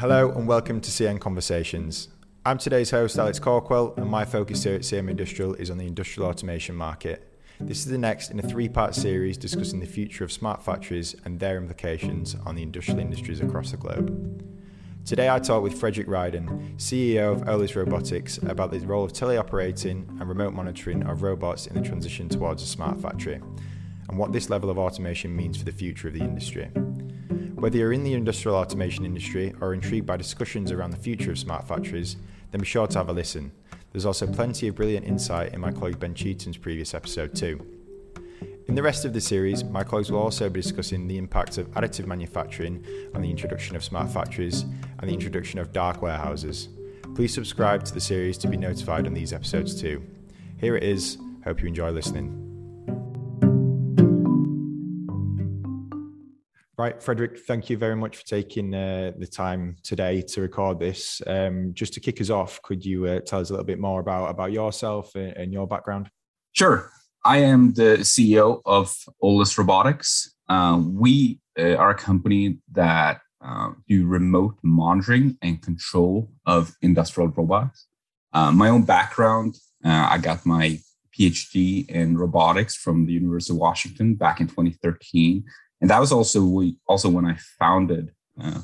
Hello and welcome to CM Conversations. I'm today's host, Alex Cawkwell, and my focus here at CM Industrial is on the industrial automation market. This is the next in a three part series discussing the future of smart factories and their implications on the industrial industries across the globe. Today I talk with Fredrik Ryden, CEO of Olis Robotics, about the role of teleoperating and remote monitoring of robots in the transition towards a smart factory, and what this level of automation means for the future of the industry. Whether you're in the industrial automation industry or intrigued by discussions around the future of smart factories, then be sure to have a listen. There's also plenty of brilliant insight in my colleague Ben Cheetham's previous episode too. In the rest of the series, my colleagues will also be discussing the impact of additive manufacturing on the introduction of smart factories and the introduction of dark warehouses. Please subscribe to the series to be notified on these episodes too. Here it is. Hope you enjoy listening. Right, Fredrik, thank you very much for taking uh, the time today to record this. Um, just to kick us off, could you uh, tell us a little bit more about, about yourself and, and your background? Sure. I am the CEO of Olis Robotics. Uh, we uh, are a company that uh, do remote monitoring and control of industrial robots. Uh, my own background, I got my PhD in robotics from the University of Washington back in 2013, and that was also we, also when I founded uh,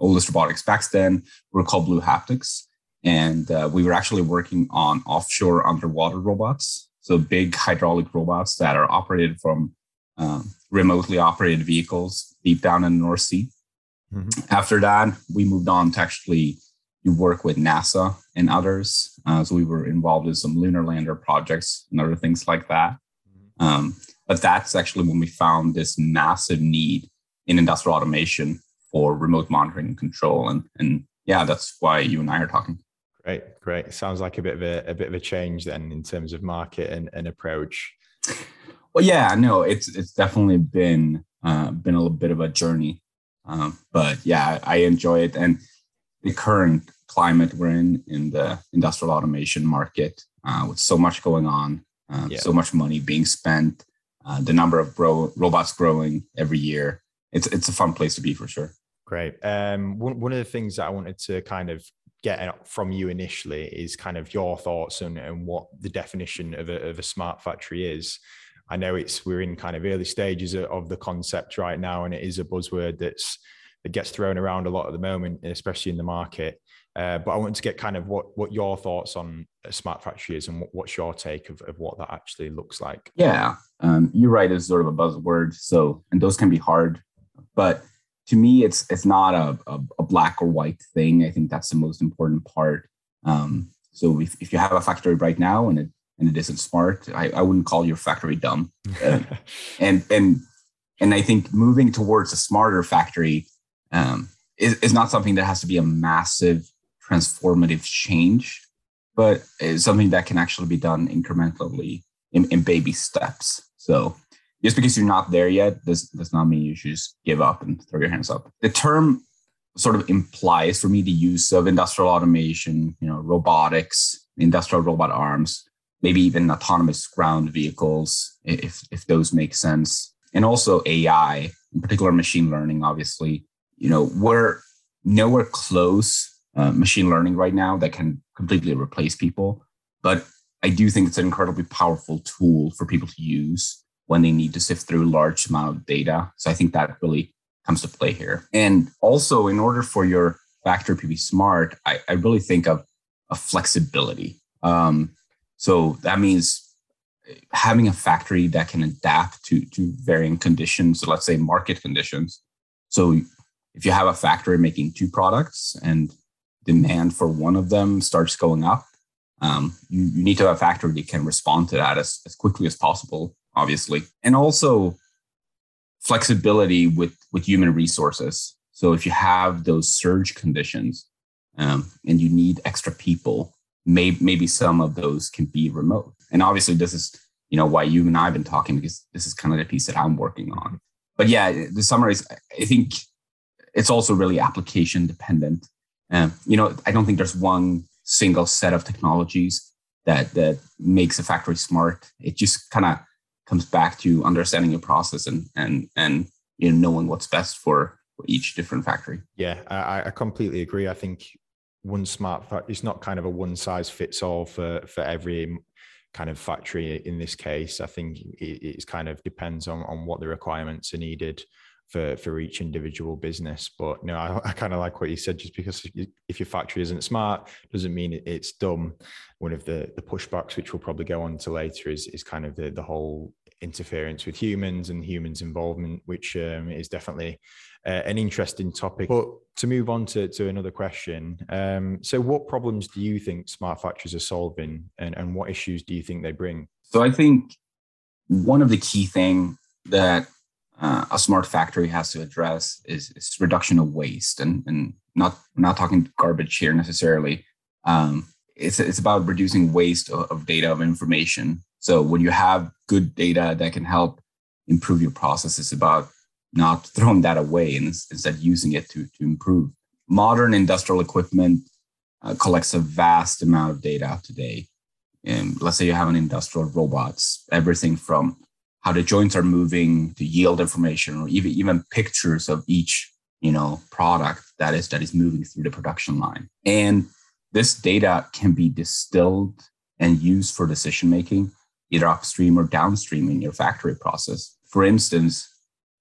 Olis Robotics. Back then, we were called BluHaptics, and we were actually working on offshore underwater robots so big hydraulic robots that are operated from um, remotely operated vehicles deep down in the North Sea. Mm-hmm. After that, we moved on to actually work with NASA and others. Uh, so we were involved in some lunar lander projects and other things like that. Mm-hmm. Um, but that's actually when we found this massive need in industrial automation for remote monitoring and control. And, and yeah, that's why you and I are talking. Great, great. Sounds like a bit of a, a bit of a change then in terms of market and, and approach. Well, yeah, no, it's it's definitely been uh, been a little bit of a journey, um, but yeah, I enjoy it. And the current climate we're in in the industrial automation market, uh, with so much going on, uh, yeah. so much money being spent, uh, the number of bro- robots growing every year, it's it's a fun place to be for sure. Great. Um, one one of the things that I wanted to kind of get from you initially is kind of your thoughts and, and what the definition of a, of a smart factory is. I know it's we're in kind of early stages of the concept right now, and it is a buzzword that's that gets thrown around a lot at the moment, especially in the market. Uh, but I want to get kind of what what your thoughts on a smart factory is, and what, what's your take of, of what that actually looks like. Yeah, um, you're right. It's sort of a buzzword. So, and those can be hard, but to me, it's it's not a, a, a, black or white thing. I think that's the most important part. Um, so if, if you have a factory right now and it and it isn't smart, I, I wouldn't call your factory dumb. Uh, and and and I think moving towards a smarter factory um, is, is not something that has to be a massive transformative change, but is something that can actually be done incrementally in, in baby steps. So just because you're not there yet does, does not mean you should just give up and throw your hands up. The term sort of implies for me the use of industrial automation, you know, robotics, industrial robot arms, maybe even autonomous ground vehicles, if, if those make sense. And also AI, in particular machine learning, obviously. You know, we're nowhere close uh, machine learning right now that can completely replace people. But I do think it's an incredibly powerful tool for people to use when they need to sift through large amount of data. So I think that really comes to play here. And also, in order for your factory to be smart, I, I really think of, a flexibility. Um, so that means having a factory that can adapt to, to varying conditions, so let's say market conditions. So if you have a factory making two products and demand for one of them starts going up, um, you, you, need to have a factory that can respond to that as, as quickly as possible obviously, and also flexibility with with human resources. So if you have those surge conditions um, and you need extra people, may, maybe some of those can be remote. And obviously, this is you know why you and I have been talking because this is kind of the piece that I'm working on. But yeah, the summary is I think it's also really application dependent. Um, you know, I don't think there's one single set of technologies that that makes a factory smart. It just kind of comes back to understanding your process and and and you know knowing what's best for each different factory. Yeah, I, I completely agree. I think one smart it's not kind of a one size fits all for for every kind of factory in this case. I think it, it's kind of depends on on what the requirements are needed for for each individual business. But no, I, I kind of like what you said. Just because if your factory isn't smart, doesn't mean it's dumb. One of the the pushbacks, which we'll probably go on to later, is is kind of the the whole interference with humans and humans involvement, which um, is definitely uh, an interesting topic. But to move on to, to another question, um, so what problems do you think smart factories are solving, and, and what issues do you think they bring? So I think one of the key thing that uh, a smart factory has to address is, is reduction of waste. And, and not not talking garbage here necessarily. Um, it's, it's about reducing waste of, of, data of information. So when you have good data that can help improve your process it's about not throwing that away and instead using it to, to improve. Modern industrial equipment uh, collects a vast amount of data today. And let's say you have an industrial robots everything from how the joints are moving, to yield information, or even even pictures of each you know product that is that is moving through the production line. And this data can be distilled and used for decision making, either upstream or downstream in your factory process. For instance,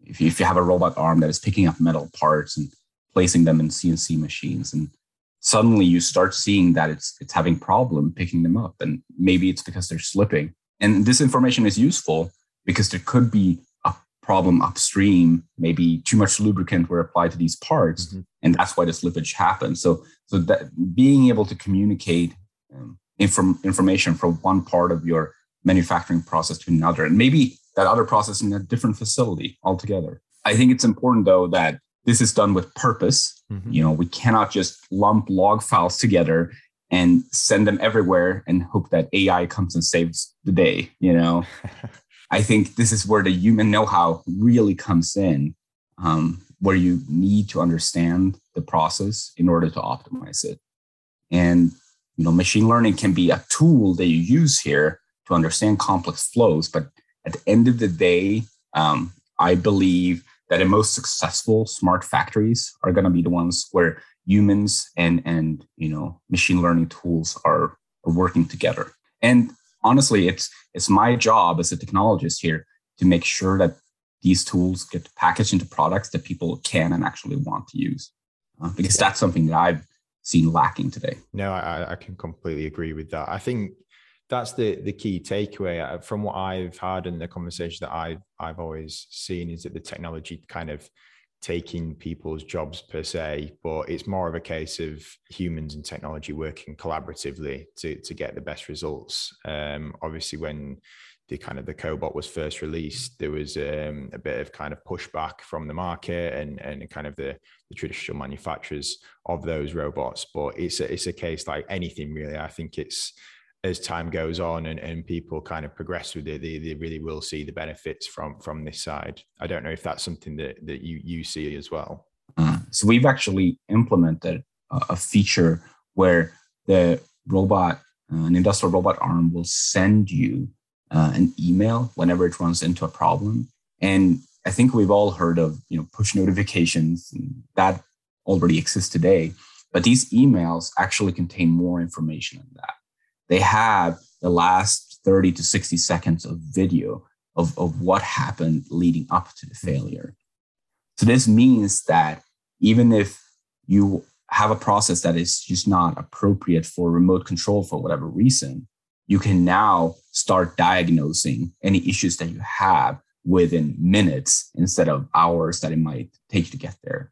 if you, if you have a robot arm that is picking up metal parts and placing them in CNC machines, and suddenly you start seeing that it's it's having problem picking them up, and maybe it's because they're slipping. And this information is useful because there could be a problem upstream. Maybe too much lubricant were applied to these parts, mm-hmm. and that's why the slippage happens. So, so that being able to communicate um, inform, information from one part of your manufacturing process to another, and maybe that other process in a different facility altogether. I think it's important though that this is done with purpose. Mm-hmm. You know, we cannot just lump log files together and send them everywhere and hope that AI comes and saves the day, you know. I think this is where the human know-how really comes in, um, where you need to understand the process in order to optimize it. And you know, machine learning can be a tool that you use here to understand complex flows. But at the end of the day, um, I believe that the most successful smart factories are going to be the ones where humans and and you know machine learning tools are, are working together. And honestly, it's it's my job as a technologist here to make sure that these tools get packaged into products that people can and actually want to use, uh, because that's something that I've seen lacking today. No, I, I can completely agree with that. I think that's the the key takeaway uh, from what I've had and the conversation that I've I've always seen is that the technology kind of taking people's jobs per se, but it's more of a case of humans and technology working collaboratively to, to get the best results. Um, obviously, when the kind of the cobot was first released, there was um, a bit of kind of pushback from the market and and kind of the, the traditional manufacturers of those robots. But it's a, it's a case like anything really. I think it's as time goes on and, and people kind of progress with it, they, they really will see the benefits from from this side. I don't know if that's something that, that you you see as well. Uh, so we've actually implemented a, a feature where the robot, uh, an industrial robot arm, will send you uh, an email whenever it runs into a problem. And I think we've all heard of you know push notifications that already exists today, but these emails actually contain more information than that they have the last 30 to 60 seconds of video of, of what happened leading up to the failure. So this means that even if you have a process that is just not appropriate for remote control for whatever reason, you can now start diagnosing any issues that you have within minutes instead of hours that it might take to get there.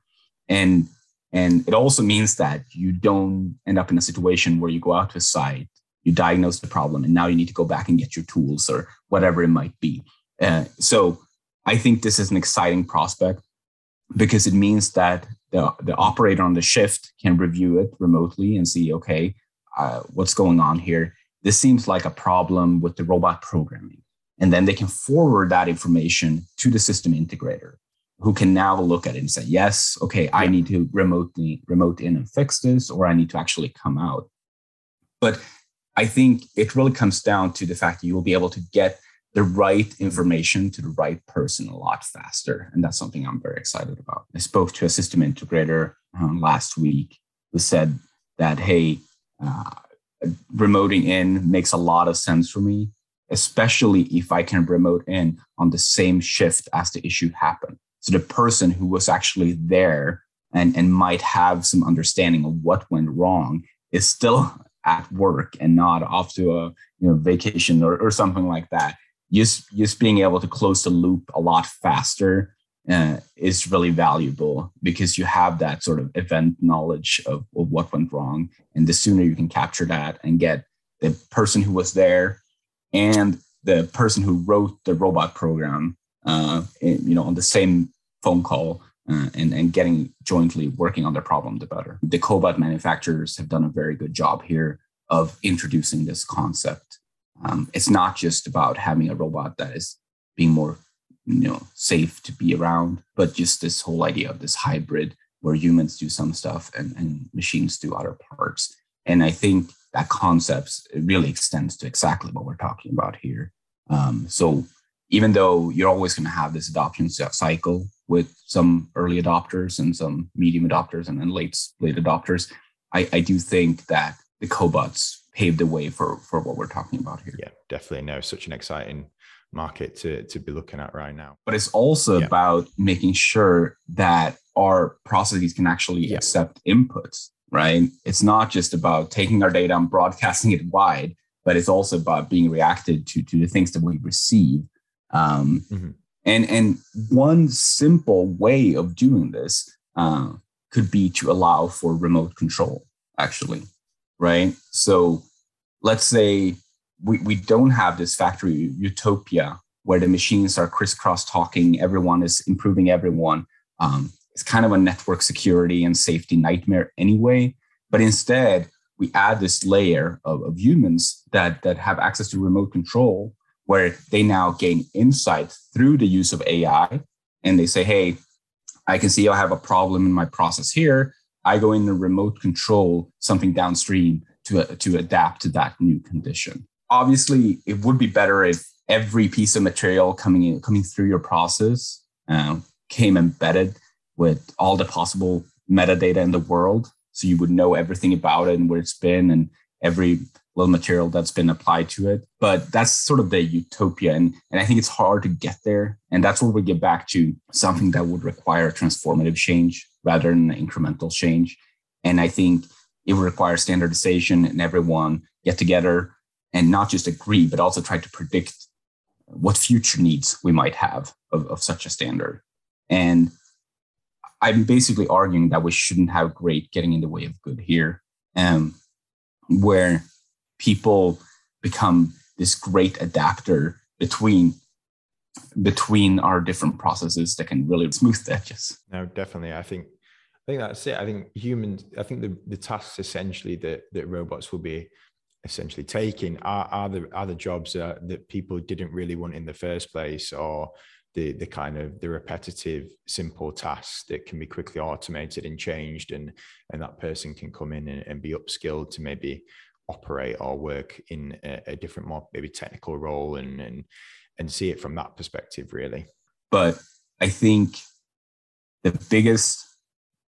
And and it also means that you don't end up in a situation where you go out to a site you diagnose the problem and now you need to go back and get your tools or whatever it might be. Uh, so i think this is an exciting prospect because it means that the, the operator on the shift can review it remotely and see okay uh, what's going on here? This seems like a problem with the robot programming. And then they can forward that information to the system integrator who can now look at it and say yes okay i need to remotely remote in and fix this or i need to actually come out. But I think it really comes down to the fact that you will be able to get the right information to the right person a lot faster. And that's something I'm very excited about. I spoke to a system integrator um, last week who said that, hey, uh, remoting in makes a lot of sense for me, especially if I can remote in on the same shift as the issue happened. So the person who was actually there and, and might have some understanding of what went wrong is still at work and not off to a you know vacation or, or something like that. Just just being able to close the loop a lot faster uh, is really valuable because you have that sort of event knowledge of, of what went wrong, and the sooner you can capture that and get the person who was there and the person who wrote the robot program, uh, in, you know, on the same phone call uh, and, and getting jointly working on their problem, the better. The cobot manufacturers have done a very good job here of introducing this concept. Um, it's not just about having a robot that is being more you know safe to be around, but just this whole idea of this hybrid where humans do some stuff and, and machines do other parts. And I think that concept really extends to exactly what we're talking about here. Um, so even though you're always going to have this adoption cycle with some early adopters and some medium adopters and then late late adopters. I, I do think that the cobots paved the way for for what we're talking about here. Yeah, definitely. No, such an exciting market to to be looking at right now. But it's also yeah. about making sure that our processes can actually yeah. accept inputs, right? It's not just about taking our data and broadcasting it wide, but it's also about being reacted to to the things that we receive. Um, mm-hmm. And, and one simple way of doing this uh, could be to allow for remote control, actually, right? So let's say we, we don't have this factory utopia where the machines are crisscross talking, everyone is improving everyone. Um, it's kind of a network security and safety nightmare anyway. But instead, we add this layer of, of humans that, that have access to remote control where they now gain insight through the use of AI. And they say, hey, I can see I have a problem in my process here. I go in and remote control something downstream to, to adapt to that new condition. Obviously, it would be better if every piece of material coming in, coming through your process uh, came embedded with all the possible metadata in the world. So you would know everything about it and where it's been and every little material that's been applied to it. But that's sort of the utopia. And, and I think it's hard to get there. And that's where we get back to something that would require transformative change rather than incremental change. And I think it would require standardization and everyone get together and not just agree, but also try to predict what future needs we might have of, of such a standard. And I'm basically arguing that we shouldn't have great getting in the way of good here. Um, where people become this great adapter between between our different processes that can really smooth the edges. No, definitely. I think I think that's it. I think humans. I think the the tasks essentially that that robots will be essentially taking are, are the are the jobs that, that people didn't really want in the first place, or the the kind of the repetitive simple tasks that can be quickly automated and changed, and and that person can come in and, and be upskilled to maybe operate or work in a, a different, more maybe technical role and and and see it from that perspective, really. But I think the biggest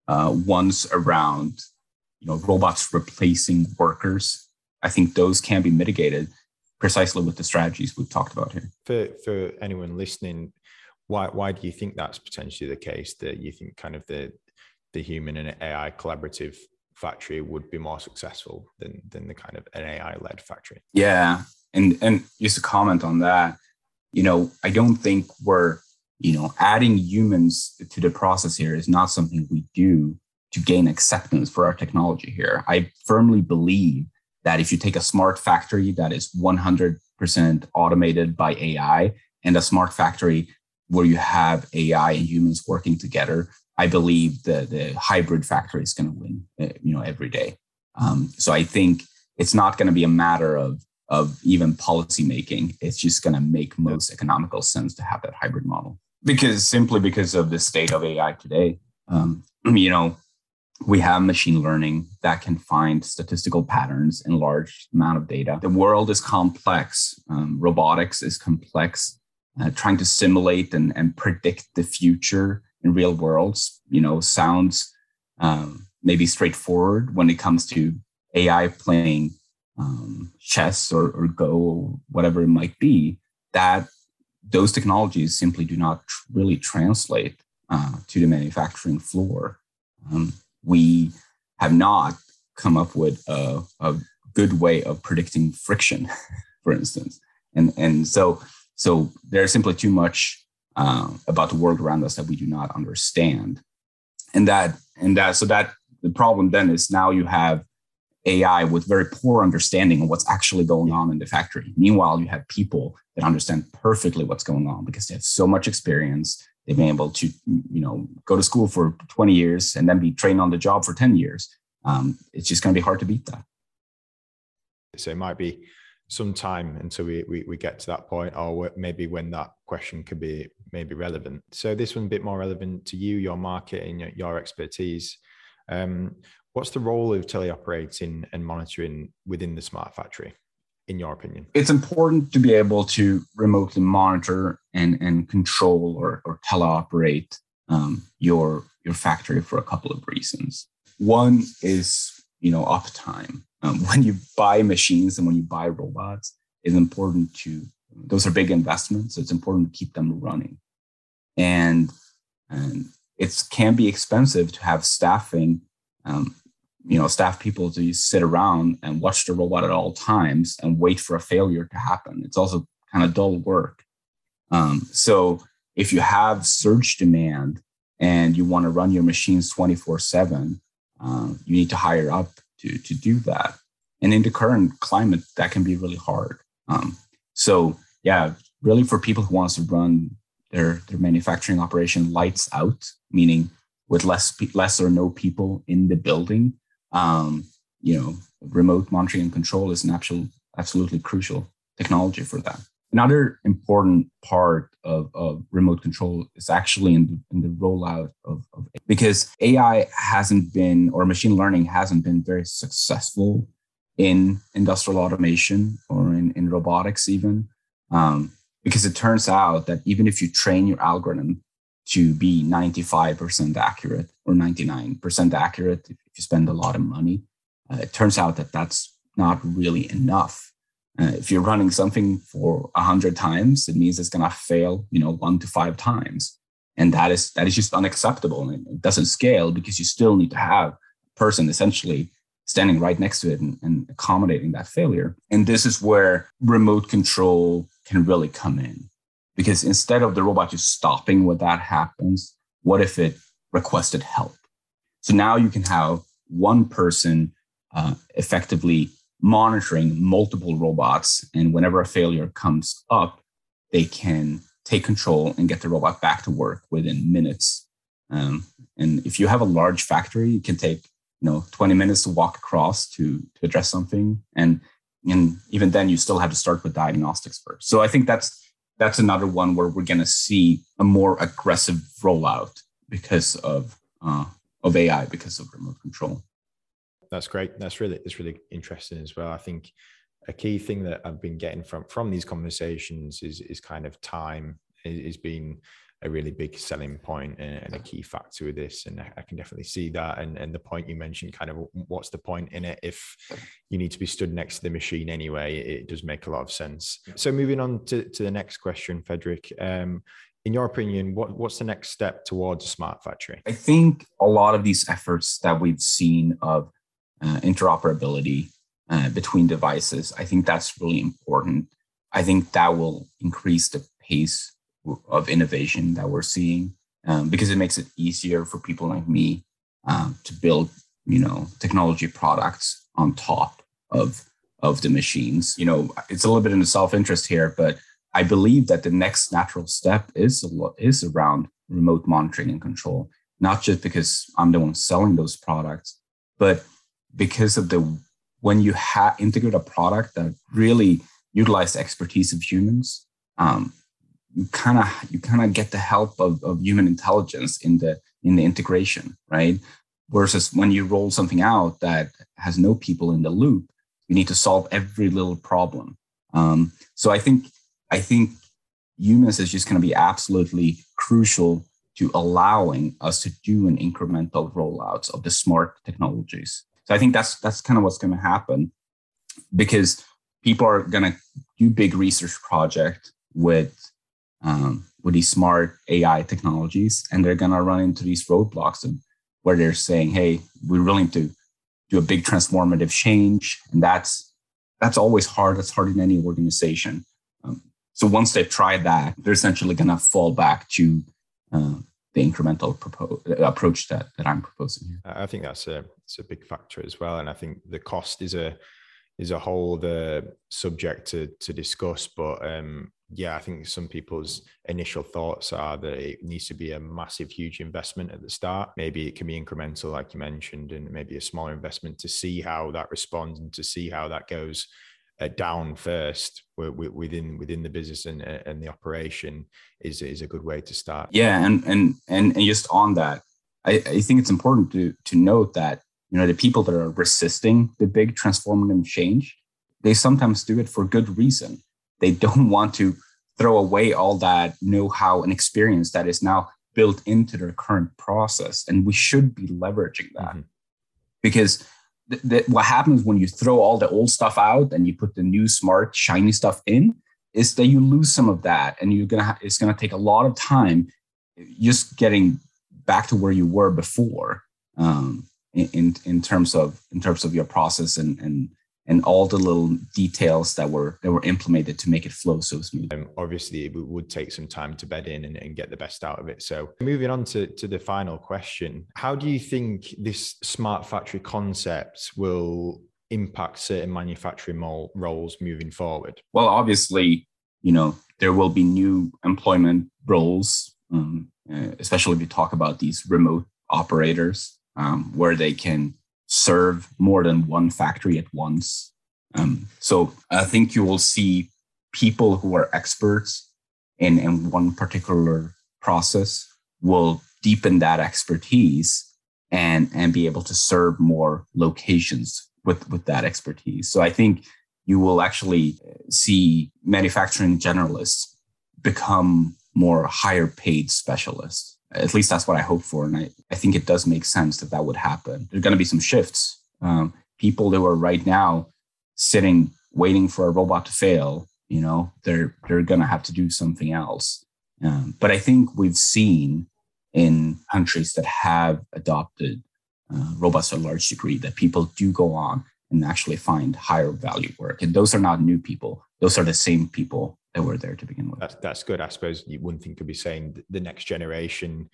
uh, ones around, you know, robots replacing workers, I think those can be mitigated precisely with the strategies we've talked about here. For for anyone listening, why why do you think that's potentially the case? That you think kind of the the human and AI collaborative factory would be more successful than than the kind of an AI led factory. Yeah, and and just to comment on that, you know, I don't think we're you know adding humans to the process here is not something we do to gain acceptance for our technology here. I firmly believe that if you take a smart factory that is 100% automated by AI and a smart factory where you have AI and humans working together, I believe the the hybrid factory is going to win, uh, you know, every day. Um, so I think it's not going to be a matter of of even policy making. It's just going to make most economical sense to have that hybrid model because simply because of the state of AI today. Um, you know, we have machine learning that can find statistical patterns in large amount of data. The world is complex. Um, robotics is complex. Uh, trying to simulate and, and predict the future in real worlds, you know, sounds um, maybe straightforward when it comes to AI playing um, chess or, or Go or whatever it might be. That those technologies simply do not tr- really translate uh, to the manufacturing floor. Um, we have not come up with a, a good way of predicting friction, for instance. And, and so, so there's simply too much uh, about the world around us that we do not understand. And that, and that, so that the problem then is now you have AI with very poor understanding of what's actually going on in the factory. Meanwhile, you have people that understand perfectly what's going on because they have so much experience. They've been able to, you know, go to school for 20 years and then be trained on the job for 10 years. Um, it's just going to be hard to beat that. So it might be some time until we, we, we get to that point, or maybe when that question could be maybe relevant. So this one a bit more relevant to you, your market, and your, your expertise. Um, what's the role of teleoperating and monitoring within the smart factory? in your opinion? It's important to be able to remotely monitor and, and control or, or teleoperate um, your, your factory for a couple of reasons. One is, you know, uptime. Um, when you buy machines and when you buy robots, it's important to, those are big investments. So it's important to keep them running. And, and it can be expensive to have staffing um, you know staff people to sit around and watch the robot at all times and wait for a failure to happen it's also kind of dull work um, so if you have surge demand and you want to run your machines 24 7 uh, you need to hire up to, to do that and in the current climate that can be really hard um, so yeah really for people who wants to run their, their manufacturing operation lights out meaning with less less or no people in the building um, you know, remote monitoring and control is an absolute, absolutely crucial technology for that. Another important part of, of remote control is actually in the, in the rollout of, of, because AI hasn't been or machine learning hasn't been very successful in industrial automation or in, in robotics even um, because it turns out that even if you train your algorithm to be 95% accurate or 99% accurate if you spend a lot of money. Uh, it turns out that that's not really enough. Uh, if you're running something for 100 times, it means it's going to fail, you know, one to five times. And that is that is just unacceptable. And it doesn't scale because you still need to have a person essentially standing right next to it and, and accommodating that failure. And this is where remote control can really come in because instead of the robot just stopping when that happens, what if it requested help? So now you can have one person uh, effectively monitoring multiple robots. And whenever a failure comes up, they can take control and get the robot back to work within minutes. Um, and if you have a large factory, it can take you know 20 minutes to walk across to to address something. And and even then, you still have to start with diagnostics first. So I think that's that's another one where we're going to see a more aggressive rollout because of uh, of AI because of remote control. That's great. That's really that's really interesting as well. I think a key thing that I've been getting from from these conversations is is kind of time is being a really big selling point and, a key factor with this. And I can definitely see that. And, and the point you mentioned, kind of what's the point in it if you need to be stood next to the machine anyway? It does make a lot of sense. So moving on to, to the next question, Fredrik. Um, in your opinion, what, what's the next step towards a smart factory? I think a lot of these efforts that we've seen of uh, interoperability uh, between devices, I think that's really important. I think that will increase the pace of innovation that we're seeing um, because it makes it easier for people like me um, to build you know technology products on top of of the machines. You know it's a little bit in the self-interest here but i believe that the next natural step is is around remote monitoring and control. Not just because i'm the one selling those products but because of the when you have integrate a product that really utilizes expertise of humans um, you kind of you kind of get the help of, of human intelligence in the in the integration right Versus when you roll something out that has no people in the loop, you need to solve every little problem. Um, so I think I think humans is just going to be absolutely crucial to allowing us to do an incremental rollouts of the smart technologies. So I think that's that's kind of what's going to happen because people are going to do big research project with um, with these smart AI technologies, and they're going to run into these roadblocks and where they're saying, "Hey, we're willing to do a big transformative change," and that's that's always hard. That's hard in any organization. Um, so once they've tried that, they're essentially going to fall back to uh, the incremental approach that, that I'm proposing here. I think that's a it's a big factor as well, and I think the cost is a is a whole the subject to to discuss. But um, yeah, I think some people's initial thoughts are that it needs to be a massive, huge investment at the start. Maybe it can be incremental, like you mentioned, and maybe a smaller investment to see how that responds and to see how that goes uh, down first within within the business and and the operation is is a good way to start. Yeah, and and and, and just on that, I, I think it's important to to note that you know the people that are resisting the big transformative change, they sometimes do it for good reason. They don't want to throw away all that know-how and experience that is now built into their current process, and we should be leveraging that mm-hmm. because th- th- what happens when you throw all the old stuff out and you put the new smart shiny stuff in is that you lose some of that and you're gonna ha- it's gonna take a lot of time just getting back to where you were before um, in in terms of in terms of your process and and and all the little details that were that were implemented to make it flow so smooth. Um, obviously, it would take some time to bed in and, and, get the best out of it. So, moving on to, to the final question, how do you think this smart factory concept will impact certain manufacturing roles moving forward? Well, obviously, you know there will be new employment roles, um, uh, especially if you talk about these remote operators, um, where they can serve more than one factory at once. Um, so I think you will see people who are experts in, in one particular process will deepen that expertise and, and be able to serve more locations with, with that expertise. So I think you will actually see manufacturing generalists become more higher paid specialists at least that's what I hope for. And I, I think it does make sense that that would happen. There's going to be some shifts. Um, people who are right now sitting waiting for a robot to fail, you know, they're they're going to have to do something else. Um, but I think we've seen in countries that have adopted uh, robots to a large degree that people do go on and actually find higher value work. And those are not new people; those are the same people that were there to begin with. That's, that's good. I suppose one thing could be saying the next generation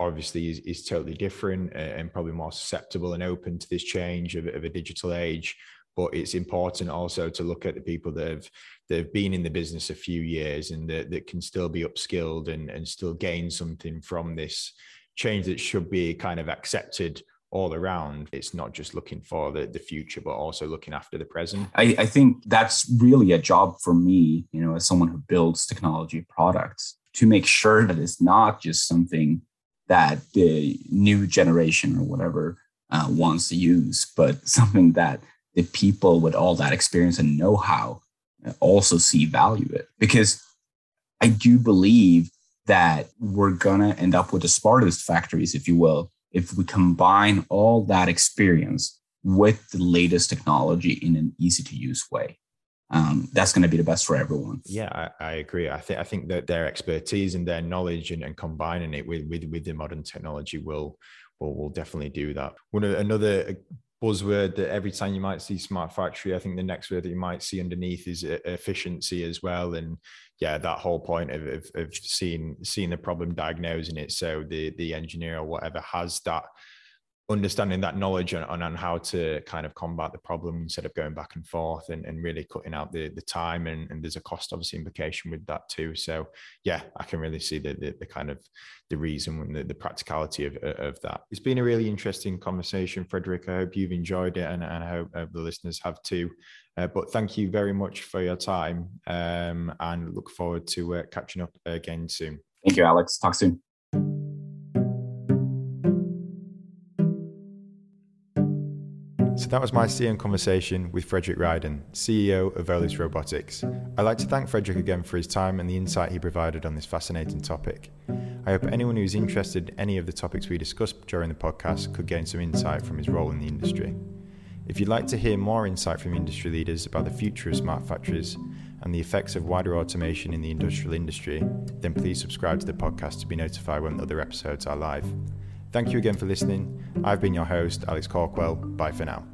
obviously is, is totally different uh, and probably more susceptible and open to this change of, of a digital age. But it's important also to look at the people that have that have been in the business a few years and that, that can still be upskilled and, and still gain something from this change that should be kind of accepted all around. It's not just looking for the, the future, but also looking after the present. I, I think that's really a job for me, you know, as someone who builds technology products to make sure that it's not just something that the new generation or whatever uh, wants to use, but something that the people with all that experience and know-how also see value it. Because I do believe that we're gonna end up with the smartest factories, if you will, if we combine all that experience with the latest technology in an easy to use way. Um, that's going to be the best for everyone. Yeah, I, I, agree. I think I think that their expertise and their knowledge and, and combining it with, with with the modern technology will will will definitely do that. One another buzzword that every time you might see smart factory, I think the next word that you might see underneath is efficiency as well. And yeah, that whole point of, of, of seeing seeing the problem, diagnosing it, so the the engineer or whatever has that understanding that knowledge on, on, how to kind of combat the problem instead of going back and forth and, and really cutting out the, the time and, and there's a cost obviously implication with that too. So yeah i can really see the, the, the kind of the reason and the, the practicality of, of that. It's been a really interesting conversation frederick. I hope you've enjoyed it and, and i hope the listeners have too. Uh, but thank you very much for your time um, and look forward to uh, catching up again soon. Thank you alex. Talk soon So that was my CM conversation with Fredrik Ryden, CEO of Olis Robotics. I'd like to thank Frederick again for his time and the insight he provided on this fascinating topic. I hope anyone who's interested in any of the topics we discussed during the podcast could gain some insight from his role in the industry. If you'd like to hear more insight from industry leaders about the future of smart factories and the effects of wider automation in the industrial industry, then please subscribe to the podcast to be notified when other episodes are live. Thank you again for listening. I've been your host, Alex Cawkwell. Bye for now.